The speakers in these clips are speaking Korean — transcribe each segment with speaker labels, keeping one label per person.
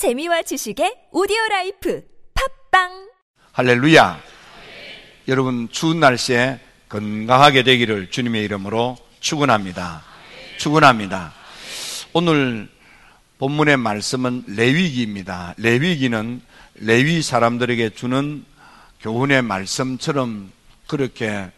Speaker 1: 재미와 지식의 오디오 라이프 팟빵
Speaker 2: 할렐루야. 여러분 추운 날씨에 건강하게 되기를 주님의 이름으로 축원합니다. 축원합니다. 오늘 본문의 말씀은 레위기입니다. 레위기는 레위 사람들에게 주는 교훈의 말씀처럼 그렇게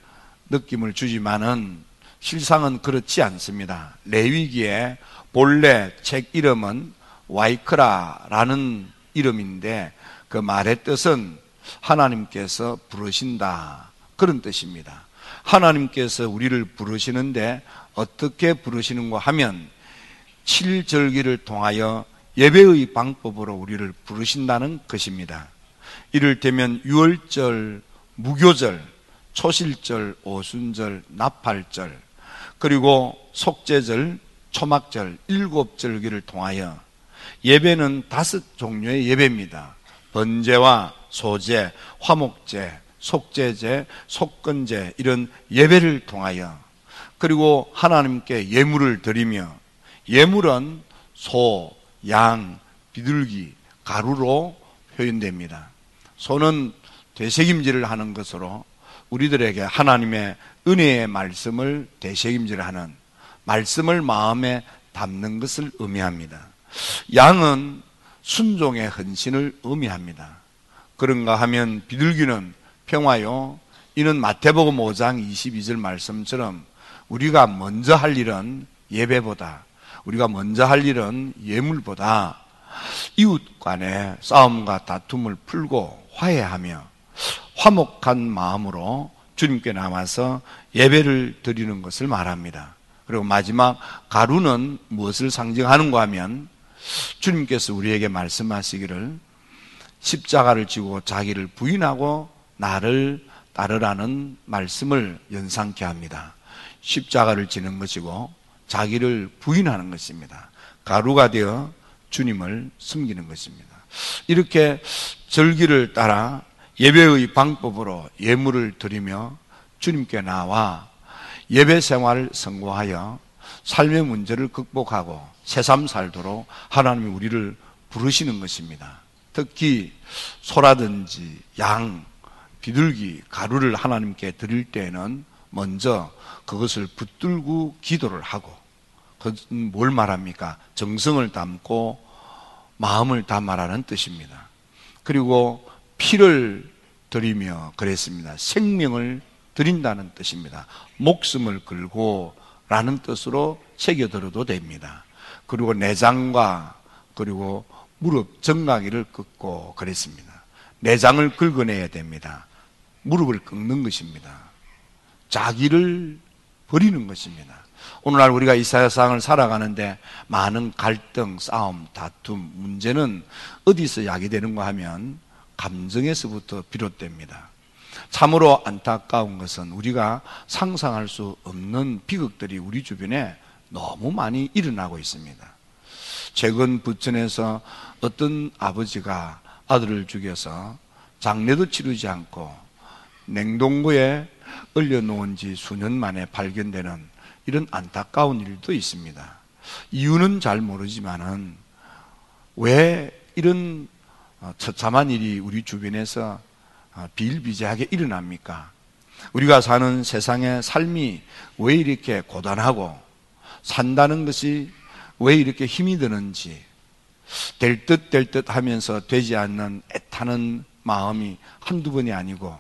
Speaker 2: 느낌을 주지만은 실상은 그렇지 않습니다. 레위기의 본래 책 이름은 와이크라라는 이름인데 그 말의 뜻은 하나님께서 부르신다. 그런 뜻입니다. 하나님께서 우리를 부르시는데 어떻게 부르시는가 하면 칠절기를 통하여 예배의 방법으로 우리를 부르신다는 것입니다. 이를테면 유월절, 무교절, 초실절, 오순절, 나팔절, 그리고 속죄절, 초막절, 일곱 절기를 통하여 예배는 다섯 종류의 예배입니다. 번제와 소제, 화목제, 속죄제, 속건제 이런 예배를 통하여 그리고 하나님께 예물을 드리며 예물은 소, 양, 비둘기, 가루로 표현됩니다. 소는 되새김질을 하는 것으로 우리들에게 하나님의 은혜의 말씀을 되새김질하는 말씀을 마음에 담는 것을 의미합니다. 양은 순종의 헌신을 의미합니다. 그런가 하면 비둘기는 평화요. 이는 마태복음 5장 22절 말씀처럼 우리가 먼저 할 일은 예배보다 우리가 먼저 할 일은 예물보다 이웃 간의 싸움과 다툼을 풀고 화해하며 화목한 마음으로 주님께 남아서 예배를 드리는 것을 말합니다. 그리고 마지막 가루는 무엇을 상징하는가 하면 주님께서 우리에게 말씀하시기를 십자가를 지고 자기를 부인하고 나를 따르라는 말씀을 연상케 합니다. 십자가를 지는 것이고 자기를 부인하는 것입니다. 가루가 되어 주님을 숨기는 것입니다. 이렇게 절기를 따라 예배의 방법으로 예물을 드리며 주님께 나와 예배 생활을 성공하여 삶의 문제를 극복하고 새삼 살도록 하나님이 우리를 부르시는 것입니다. 특히 소라든지 양, 비둘기, 가루를 하나님께 드릴 때에는 먼저 그것을 붙들고 기도를 하고 뭘 말합니까? 정성을 담고 마음을 담아라는 뜻입니다. 그리고 피를 드리며 그랬습니다. 생명을 드린다는 뜻입니다. 목숨을 걸고 라는 뜻으로 새겨들어도 됩니다. 그리고 내장과 그리고 무릎 정강이를 긋고 그랬습니다. 내장을 긁어내야 됩니다. 무릎을 꺾는 것입니다. 자기를 버리는 것입니다. 오늘날 우리가 이 세상을 살아가는데 많은 갈등, 싸움, 다툼, 문제는 어디서 야기되는가 하면 감정에서부터 비롯됩니다. 참으로 안타까운 것은 우리가 상상할 수 없는 비극들이 우리 주변에 너무 많이 일어나고 있습니다. 최근 부천에서 어떤 아버지가 아들을 죽여서 장례도 치르지 않고 냉동고에 얼려놓은 지 수년 만에 발견되는 이런 안타까운 일도 있습니다. 이유는 잘 모르지만은 왜 이런 어, 처참한 일이 우리 주변에서 어, 비일비재하게 일어납니까? 우리가 사는 세상의 삶이 왜 이렇게 고단하고 산다는 것이 왜 이렇게 힘이 드는지 될 듯 될 듯 하면서 되지 않는 애타는 마음이 한두 번이 아니고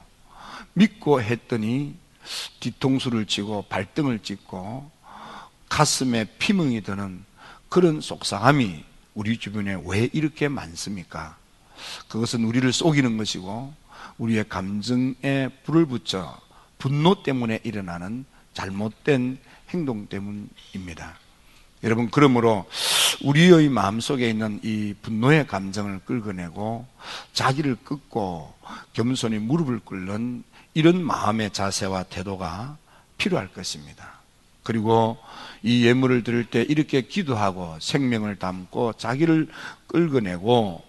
Speaker 2: 믿고 했더니 뒤통수를 치고 발등을 찍고 가슴에 피멍이 드는 그런 속상함이 우리 주변에 왜 이렇게 많습니까? 그것은 우리를 속이는 것이고 우리의 감정에 불을 붙여 분노 때문에 일어나는 잘못된 행동 때문입니다. 여러분, 그러므로 우리의 마음속에 있는 이 분노의 감정을 끌어내고 자기를 꺾고 겸손히 무릎을 꿇는 이런 마음의 자세와 태도가 필요할 것입니다. 그리고 이 예물을 드릴 때 이렇게 기도하고 생명을 담고 자기를 끌어내고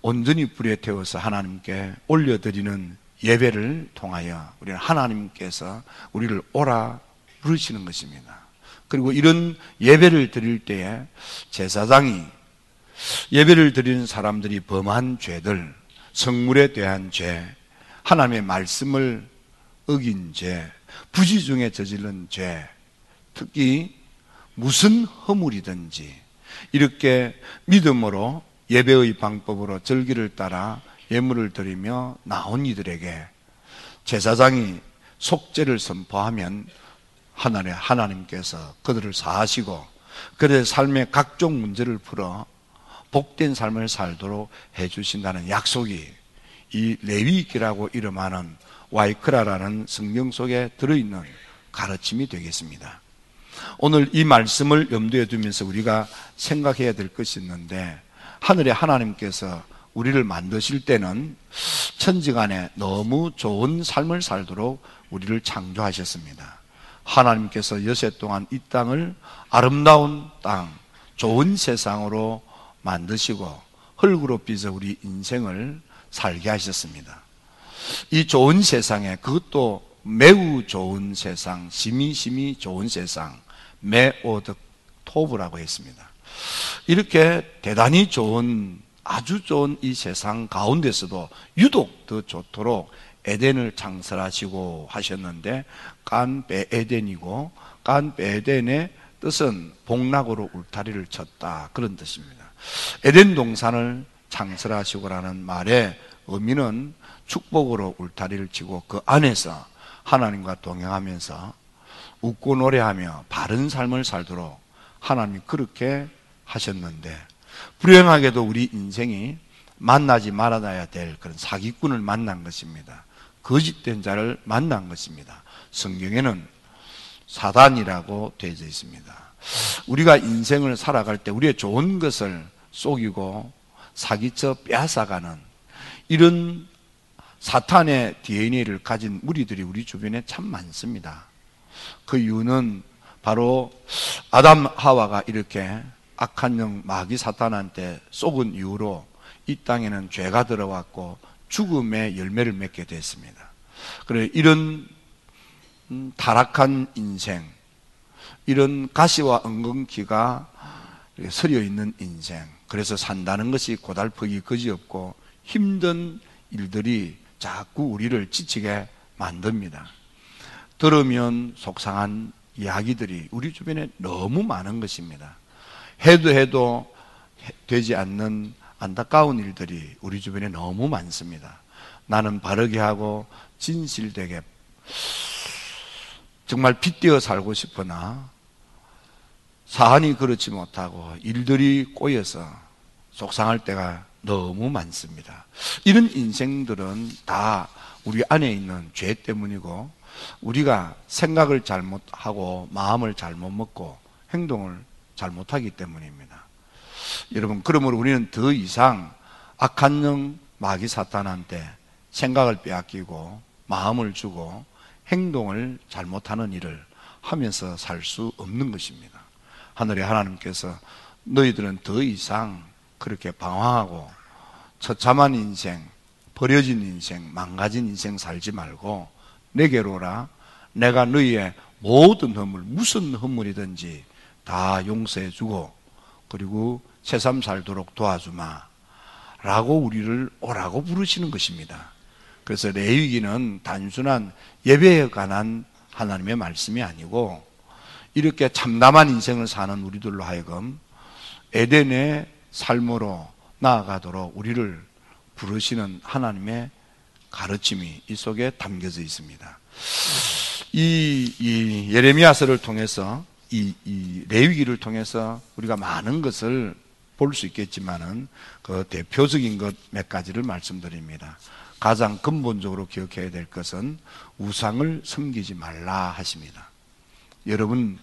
Speaker 2: 온전히 불에 태워서 하나님께 올려드리는 예배를 통하여 우리는 하나님께서 우리를 오라 부르시는 것입니다. 그리고 이런 예배를 드릴 때에 제사장이 예배를 드리는 사람들이 범한 죄들, 성물에 대한 죄, 하나님의 말씀을 어긴 죄, 부지 중에 저지른 죄, 특히 무슨 허물이든지 이렇게 믿음으로 예배의 방법으로 절기를 따라 예물을 드리며 나온 이들에게 제사장이 속죄를 선포하면 하나님, 하나님께서 그들을 사하시고 그들의 삶의 각종 문제를 풀어 복된 삶을 살도록 해주신다는 약속이 이 레위기라고 이름하는 와이크라라는 성경 속에 들어있는 가르침이 되겠습니다. 오늘 이 말씀을 염두에 두면서 우리가 생각해야 될 것이 있는데 하늘의 하나님께서 우리를 만드실 때는 천지간에 너무 좋은 삶을 살도록 우리를 창조하셨습니다. 하나님께서 여세 동안 이 땅을 아름다운 땅, 좋은 세상으로 만드시고 흙으로 빚어 우리 인생을 살게 하셨습니다. 이 좋은 세상에 그것도 매우 좋은 세상, 심히 심히 좋은 세상, 메오드 토브라고 했습니다. 이렇게 대단히 좋은 아주 좋은 이 세상 가운데서도 유독 더 좋도록 에덴을 창설하시고 하셨는데 깐 베 에덴이고 깐 베 에덴의 뜻은 복락으로 울타리를 쳤다 그런 뜻입니다. 에덴 동산을 창설하시고라는 말의 의미는 축복으로 울타리를 치고 그 안에서 하나님과 동행하면서 웃고 노래하며 바른 삶을 살도록 하나님이 그렇게 하셨는데 불행하게도 우리 인생이 만나지 말아야 될 그런 사기꾼을 만난 것입니다. 거짓된 자를 만난 것입니다. 성경에는 사단이라고 되어 있습니다. 우리가 인생을 살아갈 때 우리의 좋은 것을 속이고 사기쳐 빼앗아가는 이런 사탄의 DNA를 가진 무리들이 우리 주변에 참 많습니다. 그 이유는 바로 아담 하와가 이렇게 악한 영 마귀 사탄한테 속은 이후로 이 땅에는 죄가 들어왔고 죽음의 열매를 맺게 됐습니다. 그래 이런 음, 타락한 인생, 이런 가시와 엉겅퀴가 서려 있는 인생. 그래서 산다는 것이 고달프기 거지없고 힘든 일들이 자꾸 우리를 지치게 만듭니다. 들으면 속상한 이야기들이 우리 주변에 너무 많은 것입니다. 해도 해도 되지 않는 안타까운 일들이 우리 주변에 너무 많습니다. 나는 바르게 하고 진실되게 정말 빗대어 살고 싶으나 사안이 그렇지 못하고 일들이 꼬여서 속상할 때가 너무 많습니다. 이런 인생들은 다 우리 안에 있는 죄 때문이고 우리가 생각을 잘못하고 마음을 잘못 먹고 행동을 잘 못하기 때문입니다. 여러분, 그러므로 우리는 더 이상 악한 영 마귀 사탄한테 생각을 빼앗기고 마음을 주고 행동을 잘못하는 일을 하면서 살 수 없는 것입니다. 하늘의 하나님께서 너희들은 더 이상 그렇게 방황하고 처참한 인생, 버려진 인생, 망가진 인생 살지 말고 내게로 오라. 내가 너희의 모든 허물, 무슨 허물이든지 다 용서해 주고 그리고 새삼 살도록 도와주마. 라고 우리를 오라고 부르시는 것입니다. 그래서 레위기는 단순한 예배에 관한 하나님의 말씀이 아니고 이렇게 참담한 인생을 사는 우리들로 하여금 에덴의 삶으로 나아가도록 우리를 부르시는 하나님의 가르침이 이 속에 담겨져 있습니다. 이, 이 예레미야서를 통해서 이, 이 레위기를 통해서 우리가 많은 것을 볼 수 있겠지만은 그 대표적인 것 몇 가지를 말씀드립니다. 가장 근본적으로 기억해야 될 것은 우상을 섬기지 말라 하십니다. 여러분,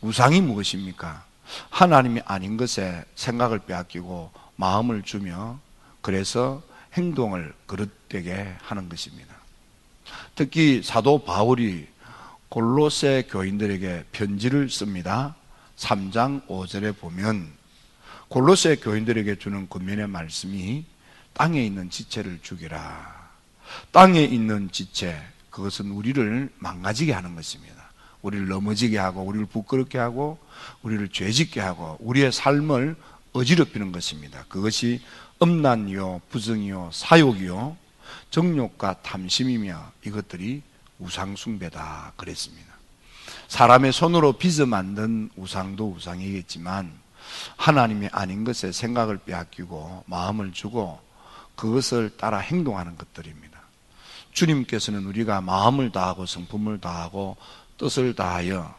Speaker 2: 우상이 무엇입니까? 하나님이 아닌 것에 생각을 빼앗기고 마음을 주며 그래서 행동을 그릇되게 하는 것입니다. 특히 사도 바울이 골로새 교인들에게 편지를 씁니다. 3장 5절에 보면 골로새 교인들에게 주는 권면의 말씀이 땅에 있는 지체를 죽이라. 땅에 있는 지체, 그것은 우리를 망가지게 하는 것입니다. 우리를 넘어지게 하고, 우리를 부끄럽게 하고, 우리를 죄짓게 하고, 우리의 삶을 어지럽히는 것입니다. 그것이 음란이요, 부정이요, 사욕이요, 정욕과 탐심이며 이것들이 우상숭배다 그랬습니다. 사람의 손으로 빚어 만든 우상도 우상이겠지만 하나님이 아닌 것에 생각을 빼앗기고 마음을 주고 그것을 따라 행동하는 것들입니다. 주님께서는 우리가 마음을 다하고 성품을 다하고 뜻을 다하여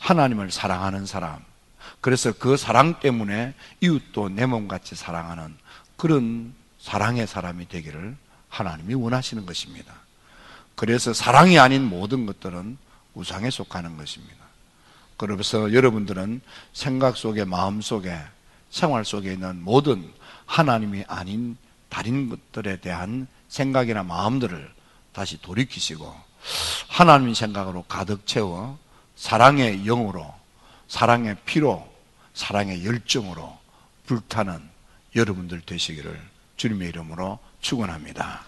Speaker 2: 하나님을 사랑하는 사람, 그래서 그 사랑 때문에 이웃도 내 몸같이 사랑하는 그런 사랑의 사람이 되기를 하나님이 원하시는 것입니다. 그래서 사랑이 아닌 모든 것들은 우상에 속하는 것입니다. 그래서 여러분들은 생각 속에, 마음 속에, 생활 속에 있는 모든 하나님이 아닌 다른 것들에 대한 생각이나 마음들을 다시 돌이키시고 하나님 생각으로 가득 채워 사랑의 영으로, 사랑의 피로, 사랑의 열정으로 불타는 여러분들 되시기를 주님의 이름으로 축원합니다.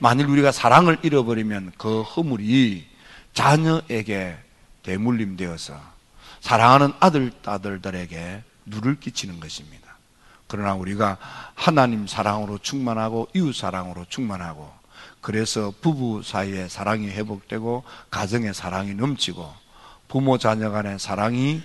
Speaker 2: 만일 우리가 사랑을 잃어버리면 그 허물이 자녀에게 대물림되어서 사랑하는 아들, 딸들에게 누를 끼치는 것입니다. 그러나 우리가 하나님 사랑으로 충만하고 이웃 사랑으로 충만하고 그래서 부부 사이의 사랑이 회복되고 가정의 사랑이 넘치고 부모 자녀 간의 사랑이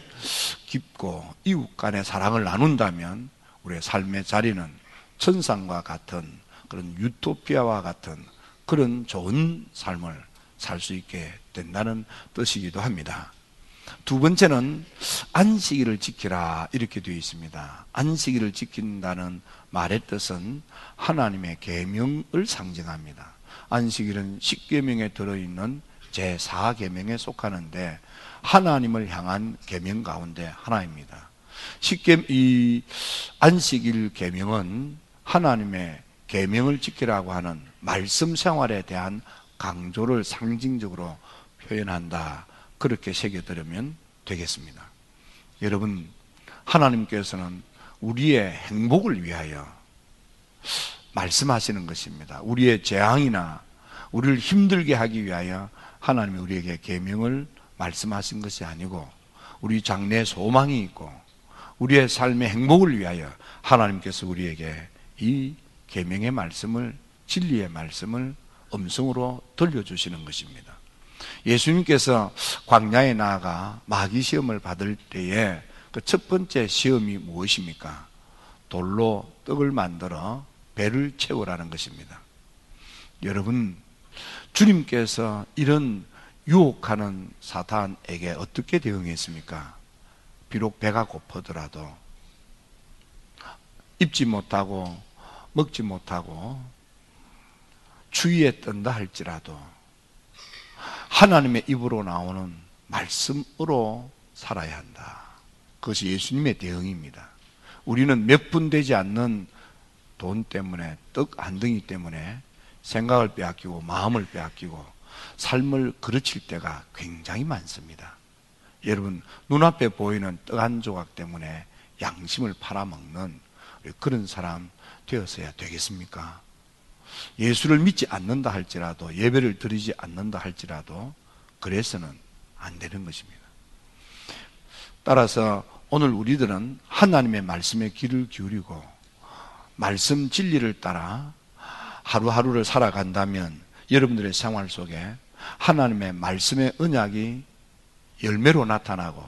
Speaker 2: 깊고 이웃 간의 사랑을 나눈다면 우리의 삶의 자리는 천상과 같은 그런 유토피아와 같은 그런 좋은 삶을 살 수 있게 된다는 뜻이기도 합니다. 두 번째는 안식일을 지키라 이렇게 되어 있습니다. 안식일을 지킨다는 말의 뜻은 하나님의 계명을 상징합니다. 안식일은 십계명에 들어 있는 제4계명에 속하는데 하나님을 향한 계명 가운데 하나입니다. 십계 이 안식일 계명은 하나님의 계명을 지키라고 하는 말씀 생활에 대한 강조를 상징적으로 표현한다. 그렇게 새겨들으면 되겠습니다. 여러분, 하나님께서는 우리의 행복을 위하여 말씀하시는 것입니다. 우리의 재앙이나 우리를 힘들게 하기 위하여 하나님이 우리에게 계명을 말씀하신 것이 아니고 우리 장래에 소망이 있고 우리의 삶의 행복을 위하여 하나님께서 우리에게 이 계명의 말씀을 진리의 말씀을 음성으로 들려주시는 것입니다. 예수님께서 광야에 나아가 마귀 시험을 받을 때에 그 첫 번째 시험이 무엇입니까? 돌로 떡을 만들어 배를 채우라는 것입니다. 여러분, 주님께서 이런 유혹하는 사탄에게 어떻게 대응했습니까? 비록 배가 고프더라도 입지 못하고 먹지 못하고 추위에 뜬다 할지라도 하나님의 입으로 나오는 말씀으로 살아야 한다. 그것이 예수님의 대응입니다. 우리는 몇 분 되지 않는 돈 때문에 떡한 덩이 때문에 생각을 빼앗기고 마음을 빼앗기고 삶을 그르칠 때가 굉장히 많습니다. 여러분, 눈앞에 보이는 떡 한 조각 때문에 양심을 팔아먹는 그런 사람 되었어야 되겠습니까? 예수를 믿지 않는다 할지라도, 예배를 드리지 않는다 할지라도, 그래서는 안 되는 것입니다. 따라서 오늘 우리들은 하나님의 말씀에 귀를 기울이고, 말씀 진리를 따라 하루하루를 살아간다면 여러분들의 생활 속에 하나님의 말씀의 언약이 열매로 나타나고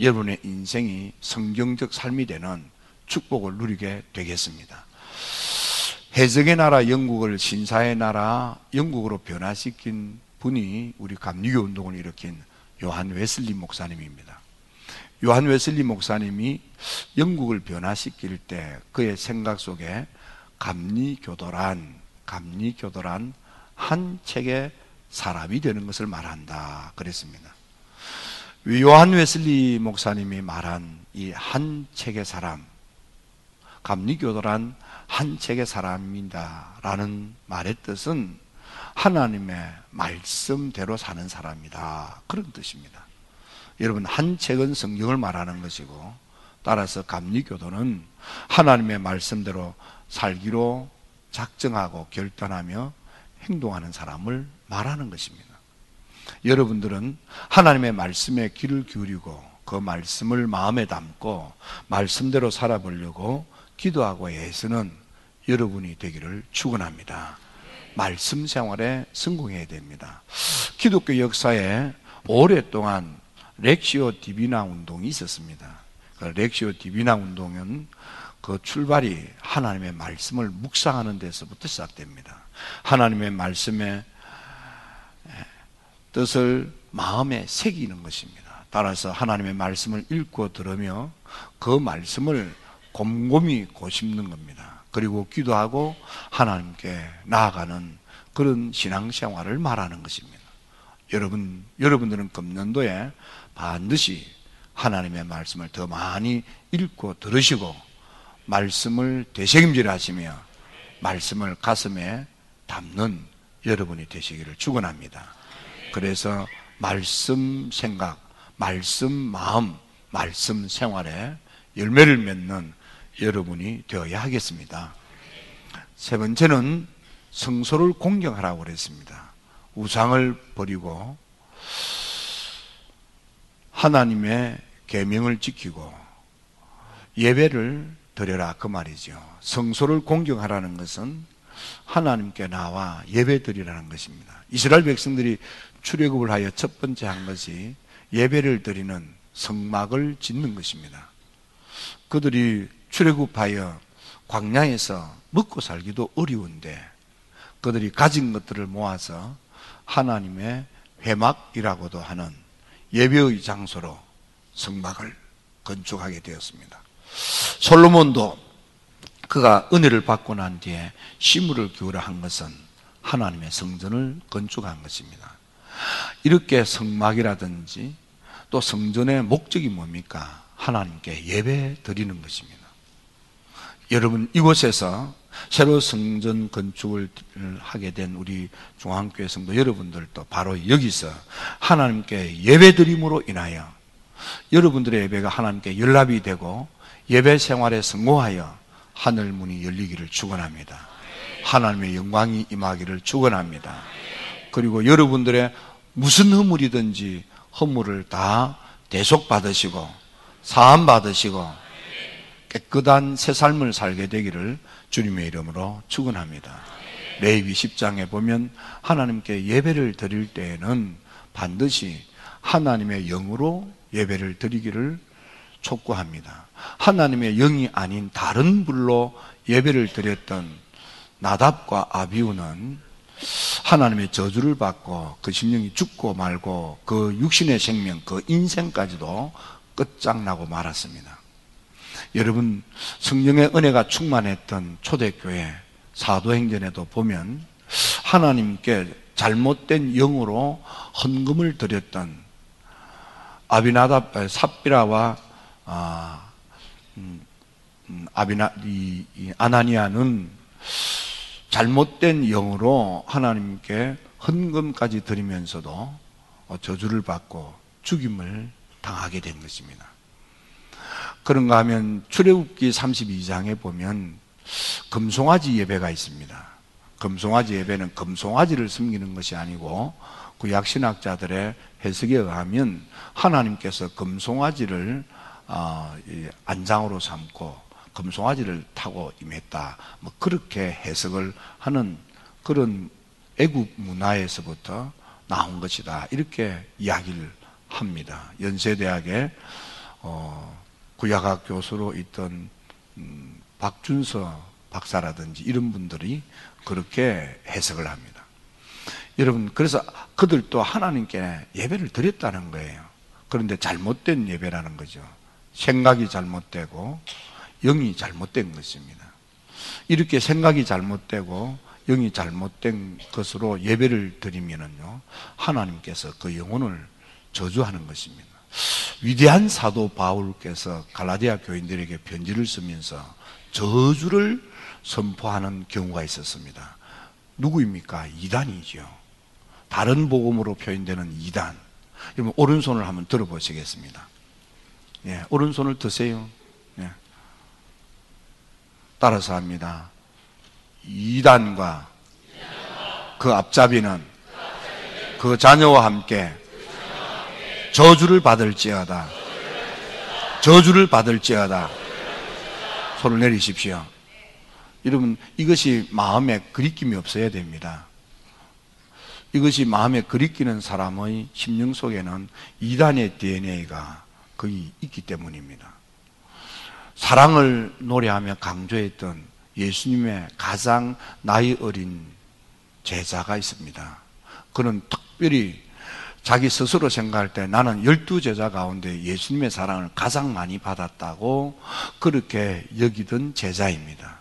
Speaker 2: 여러분의 인생이 성경적 삶이 되는 축복을 누리게 되겠습니다. 해적의 나라 영국을 신사의 나라 영국으로 변화시킨 분이 우리 감리교 운동을 일으킨 요한 웨슬리 목사님입니다. 요한 웨슬리 목사님이 영국을 변화시킬 때 그의 생각 속에 감리교도란 감리교도란 한 책의 사람이 되는 것을 말한다 그랬습니다. 요한 웨슬리 목사님이 말한 이 한 책의 사람 감리교도란 한 책의 사람이다 라는 말의 뜻은 하나님의 말씀대로 사는 사람이다 그런 뜻입니다. 여러분 한 책은 성경을 말하는 것이고 따라서 감리교도는 하나님의 말씀대로 살기로 작정하고 결단하며 행동하는 사람을 말하는 것입니다. 여러분들은 하나님의 말씀에 귀를 기울이고 그 말씀을 마음에 담고 말씀대로 살아보려고 기도하고 애쓰는 여러분이 되기를 축원합니다. 말씀 생활에 성공해야 됩니다. 기독교 역사에 오랫동안 렉시오 디비나 운동이 있었습니다. 그 렉시오 디비나 운동은 그 출발이 하나님의 말씀을 묵상하는 데서부터 시작됩니다. 하나님의 말씀의 뜻을 마음에 새기는 것입니다. 따라서 하나님의 말씀을 읽고 들으며 그 말씀을 곰곰이 고심는 겁니다. 그리고 기도하고 하나님께 나아가는 그런 신앙생활을 말하는 것입니다. 여러분, 여러분들은 금년도에 반드시 하나님의 말씀을 더 많이 읽고 들으시고 말씀을 되새김질 하시며 말씀을 가슴에 담는 여러분이 되시기를 축원합니다. 그래서 말씀 생각, 말씀 마음, 말씀 생활에 열매를 맺는 여러분이 되어야 하겠습니다. 세 번째는 성소를 공경하라고 그랬습니다. 우상을 버리고 하나님의 계명을 지키고 예배를 드려라 그 말이죠. 성소를 공경하라는 것은 하나님께 나와 예배 드리라는 것입니다. 이스라엘 백성들이 출애굽을 하여 첫 번째 한 것이 예배를 드리는 성막을 짓는 것입니다. 그들이 출애굽하여 광야에서 먹고 살기도 어려운데 그들이 가진 것들을 모아서 하나님의 회막이라고도 하는 예배의 장소로 성막을 건축하게 되었습니다. 솔로몬도 그가 은혜를 받고 난 뒤에 시물을 기울여 한 것은 하나님의 성전을 건축한 것입니다. 이렇게 성막이라든지 또 성전의 목적이 뭡니까? 하나님께 예배 드리는 것입니다. 여러분, 이곳에서 새로 성전 건축을 하게 된 우리 중앙교회 성도 여러분들도 바로 여기서 하나님께 예배 드림으로 인하여 여러분들의 예배가 하나님께 연락이 되고 예배 생활에 성공하여 하늘 문이 열리기를 축원합니다. 하나님의 영광이 임하기를 축원합니다. 그리고 여러분들의 무슨 허물이든지 허물을 다 대속 받으시고 사함 받으시고 깨끗한 새 삶을 살게 되기를 주님의 이름으로 축원합니다. 레이비 10장에 보면 하나님께 예배를 드릴 때에는 반드시 하나님의 영으로 예배를 드리기를 촉구합니다. 하나님의 영이 아닌 다른 불로 예배를 드렸던 나답과 아비우는 하나님의 저주를 받고 그 심령이 죽고 말고 그 육신의 생명, 그 인생까지도 끝장나고 말았습니다. 여러분, 성령의 은혜가 충만했던 초대교회 사도행전에도 보면 하나님께 잘못된 영으로 헌금을 드렸던 아비나답, 삽비라와 아, 음, 음, 아비나 이, 이 아나니아는 잘못된 영으로 하나님께 헌금까지 드리면서도 어, 저주를 받고 죽임을 당하게 된 것입니다. 그런가 하면 출애굽기 32장에 보면 금송아지 예배가 있습니다. 금송아지 예배는 금송아지를 섬기는 것이 아니고 구약 신학자들의 해석에 의하면 하나님께서 금송아지를 어, 안장으로 삼고 금송아지를 타고 임했다. 뭐 그렇게 해석을 하는 그런 애국 문화에서부터 나온 것이다. 이렇게 이야기를 합니다. 연세대학의 어, 구약학 교수로 있던 음, 박준서 박사라든지 이런 분들이 그렇게 해석을 합니다. 여러분, 그래서 그들도 하나님께 예배를 드렸다는 거예요. 그런데 잘못된 예배라는 거죠. 생각이 잘못되고 영이 잘못된 것입니다. 이렇게 생각이 잘못되고 영이 잘못된 것으로 예배를 드리면은요, 하나님께서 그 영혼을 저주하는 것입니다. 위대한 사도 바울께서 갈라디아 교인들에게 편지를 쓰면서 저주를 선포하는 경우가 있었습니다. 누구입니까? 이단이죠. 다른 복음으로 표현되는 이단. 여러분, 오른손을 한번 들어보시겠습니다. 예, 오른손을 드세요. 예. 따라서 합니다. 이단과 그 앞잡이는 그 자녀와 함께 저주를 받을지어다. 저주를 받을지어다. 손을 내리십시오. 여러분, 이것이 마음에 그리낌이 없어야 됩니다. 이것이 마음에 그리끼는 사람의 심령 속에는 이단의 DNA가 거의 있기 때문입니다. 사랑을 노래하며 강조했던 예수님의 가장 나이 어린 제자가 있습니다. 그는 특별히 자기 스스로 생각할 때 나는 열두 제자 가운데 예수님의 사랑을 가장 많이 받았다고 그렇게 여기던 제자입니다.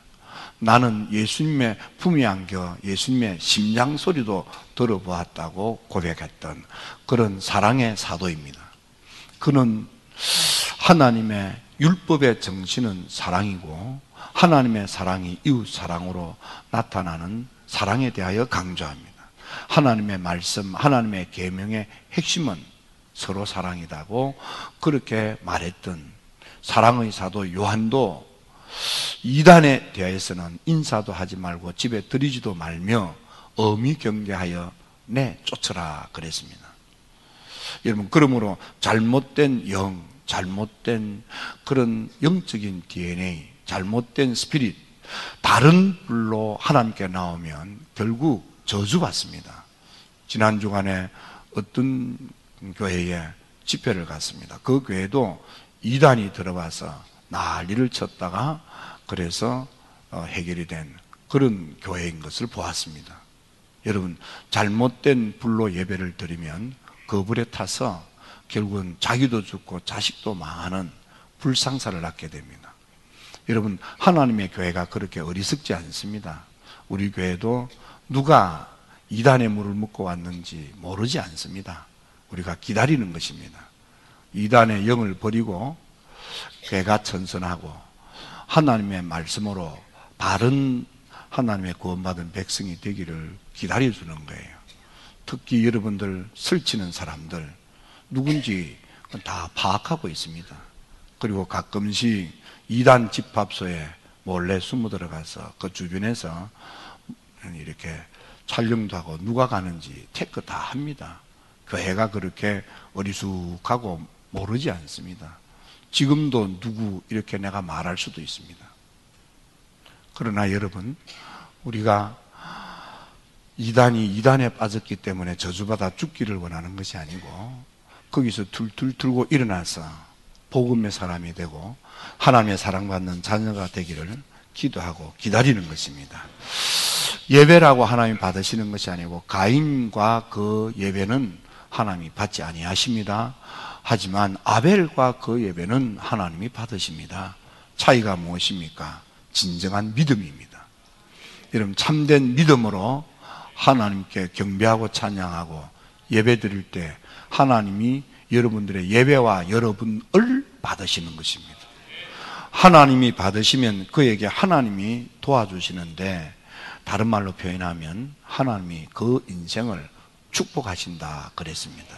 Speaker 2: 나는 예수님의 품위 안겨 예수님의 심장 소리도 들어보았다고 고백했던 그런 사랑의 사도입니다. 그는 하나님의 율법의 정신은 사랑이고 하나님의 사랑이 이웃 사랑으로 나타나는 사랑에 대하여 강조합니다. 하나님의 말씀, 하나님의 계명의 핵심은 서로 사랑이다고 그렇게 말했던 사랑의 사도 요한도 이단에 대해서는 인사도 하지 말고 집에 들이지도 말며 어미 경계하여 내 쫓으라 그랬습니다. 여러분 그러므로 잘못된 영, 잘못된 그런 영적인 DNA, 잘못된 스피릿, 다른 불로 하나님께 나오면 결국 저주받습니다. 지난 주간에 어떤 교회에 집회를 갔습니다. 그 교회도 이단이 들어와서 난리를 쳤다가 그래서 어, 해결이 된 그런 교회인 것을 보았습니다. 여러분, 잘못된 불로 예배를 드리면 그 불에 타서 결국은 자기도 죽고 자식도 망하는 불상사를 낳게 됩니다. 여러분, 하나님의 교회가 그렇게 어리석지 않습니다. 우리 교회도 누가 이단의 물을 먹고 왔는지 모르지 않습니다. 우리가 기다리는 것입니다. 이단의 영을 버리고 괴가 천선하고 하나님의 말씀으로 바른 하나님의 구원받은 백성이 되기를 기다려주는 거예요. 특히 여러분들 설치는 사람들 누군지 다 파악하고 있습니다. 그리고 가끔씩 이단 집합소에 몰래 숨어 들어가서 그 주변에서 이렇게 촬영도 하고 누가 가는지 체크 다 합니다. 교회가 그렇게 어리숙하고 모르지 않습니다. 지금도 누구 이렇게 내가 말할 수도 있습니다. 그러나 여러분, 우리가 이단이 이단에 빠졌기 때문에 저주받아 죽기를 원하는 것이 아니고 거기서 툴툴 틀고 일어나서 복음의 사람이 되고 하나님의 사랑받는 자녀가 되기를 기도하고 기다리는 것입니다. 예배라고 하나님 받으시는 것이 아니고 가인과 그 예배는 하나님이 받지 아니하십니다. 하지만 아벨과 그 예배는 하나님이 받으십니다. 차이가 무엇입니까? 진정한 믿음입니다. 여러분 참된 믿음으로 하나님께 경배하고 찬양하고 예배 드릴 때 하나님이 여러분들의 예배와 여러분을 받으시는 것입니다. 하나님이 받으시면 그에게 하나님이 도와주시는데 다른 말로 표현하면 하나님이 그 인생을 축복하신다 그랬습니다.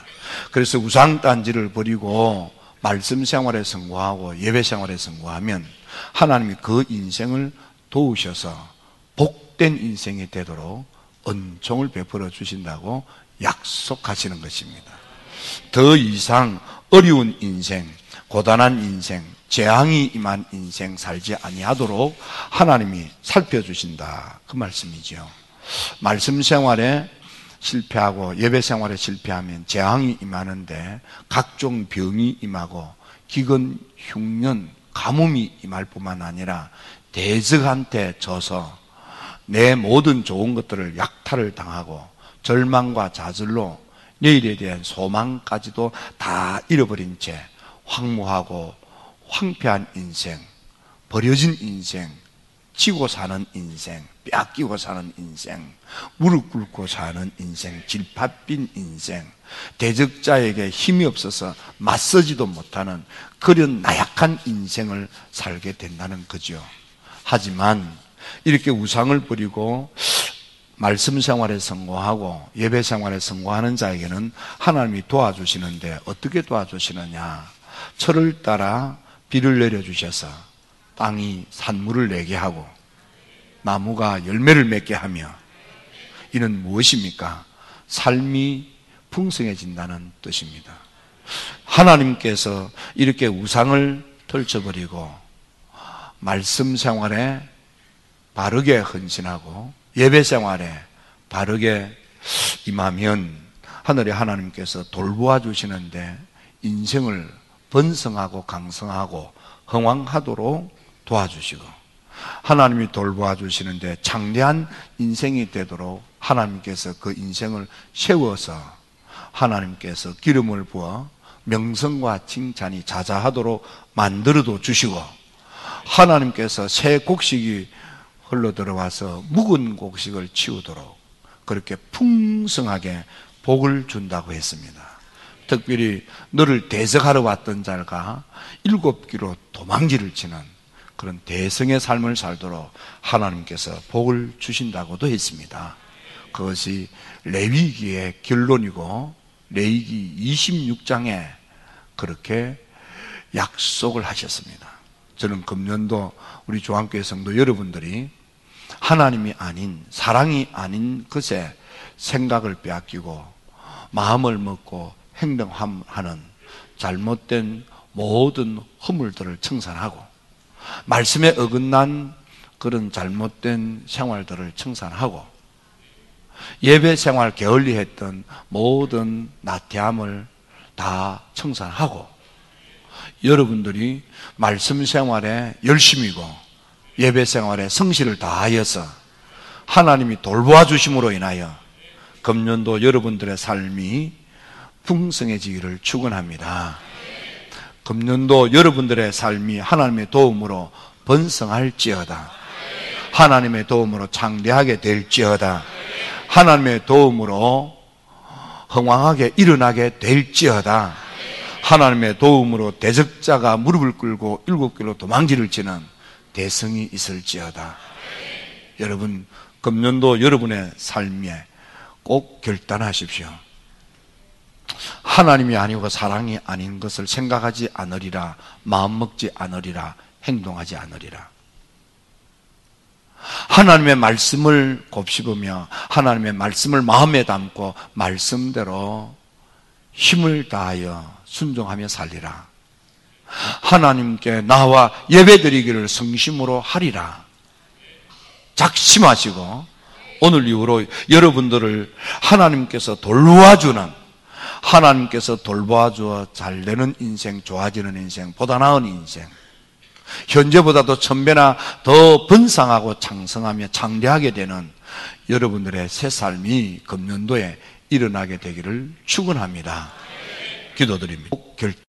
Speaker 2: 그래서 우상 단지를 버리고 말씀 생활에 성공하고 예배 생활에 성공하면 하나님이 그 인생을 도우셔서 복된 인생이 되도록 은총을 베풀어 주신다고 약속하시는 것입니다. 더 이상 어려운 인생, 고단한 인생, 재앙이 임한 인생 살지 아니하도록 하나님이 살펴주신다. 그 말씀이죠. 말씀 생활에 실패하고 예배 생활에 실패하면 재앙이 임하는데 각종 병이 임하고 기근, 흉년, 가뭄이 임할 뿐만 아니라 대적한테 져서 내 모든 좋은 것들을 약탈을 당하고 절망과 좌절로 내일에 대한 소망까지도 다 잃어버린 채 황무하고 황폐한 인생, 버려진 인생, 지고 사는 인생, 뺏기고 사는 인생, 무릎 꿇고 사는 인생, 질팥빈 인생, 대적자에게 힘이 없어서 맞서지도 못하는 그런 나약한 인생을 살게 된다는 거죠. 하지만 이렇게 우상을 버리고 말씀 생활에 성공하고 예배 생활에 성공하는 자에게는 하나님이 도와주시는데 어떻게 도와주시느냐? 철을 따라 비를 내려주셔서 땅이 산물을 내게 하고 나무가 열매를 맺게 하며 이는 무엇입니까? 삶이 풍성해진다는 뜻입니다. 하나님께서 이렇게 우상을 떨쳐버리고 말씀 생활에 바르게 헌신하고 예배 생활에 바르게 임하면 하늘의 하나님께서 돌보아 주시는데 인생을 번성하고 강성하고 흥왕하도록 도와주시고 하나님이 돌보아 주시는데 창대한 인생이 되도록 하나님께서 그 인생을 세워서 하나님께서 기름을 부어 명성과 칭찬이 자자하도록 만들어도 주시고 하나님께서 새 곡식이 흘러 들어와서 묵은 곡식을 치우도록 그렇게 풍성하게 복을 준다고 했습니다. 특별히 너를 대적하러 왔던 자가 일곱 기로 도망지를 치는 그런 대성의 삶을 살도록 하나님께서 복을 주신다고도 했습니다. 그것이 레위기의 결론이고 레위기 26장에 그렇게 약속을 하셨습니다. 저는 금년도 우리 조한교회 성도 여러분들이 하나님이 아닌 사랑이 아닌 것에 생각을 빼앗기고 마음을 먹고 행동하는 잘못된 모든 허물들을 청산하고 말씀에 어긋난 그런 잘못된 생활들을 청산하고 예배 생활 게을리했던 모든 나태함을 다 청산하고 여러분들이 말씀 생활에 열심이고 예배 생활에 성실을 다하여서 하나님이 돌보아 주심으로 인하여 금년도 여러분들의 삶이 풍성해지기를 축원합니다. 금년도 여러분들의 삶이 하나님의 도움으로 번성할지어다. 하나님의 도움으로 창대하게 될지어다. 하나님의 도움으로 흥왕하게 일어나게 될지어다. 하나님의 도움으로 대적자가 무릎을 꿇고 일곱 길로 도망지를 치는 대성이 있을지어다. 여러분, 금년도 여러분의 삶에 꼭 결단하십시오. 하나님이 아니고 사랑이 아닌 것을 생각하지 않으리라, 마음먹지 않으리라, 행동하지 않으리라. 하나님의 말씀을 곱씹으며 하나님의 말씀을 마음에 담고 말씀대로 힘을 다하여 순종하며 살리라. 하나님께 나와 예배드리기를 성심으로 하리라. 작심하시고 오늘 이후로 여러분들을 하나님께서 돌보아주는 하나님께서 돌보아주어 잘 되는 인생, 좋아지는 인생, 보다 나은 인생 현재보다도 천배나 더 번성하고 창성하며 창대하게 되는 여러분들의 새 삶이 금년도에 일어나게 되기를 축원합니다. 기도드립니다.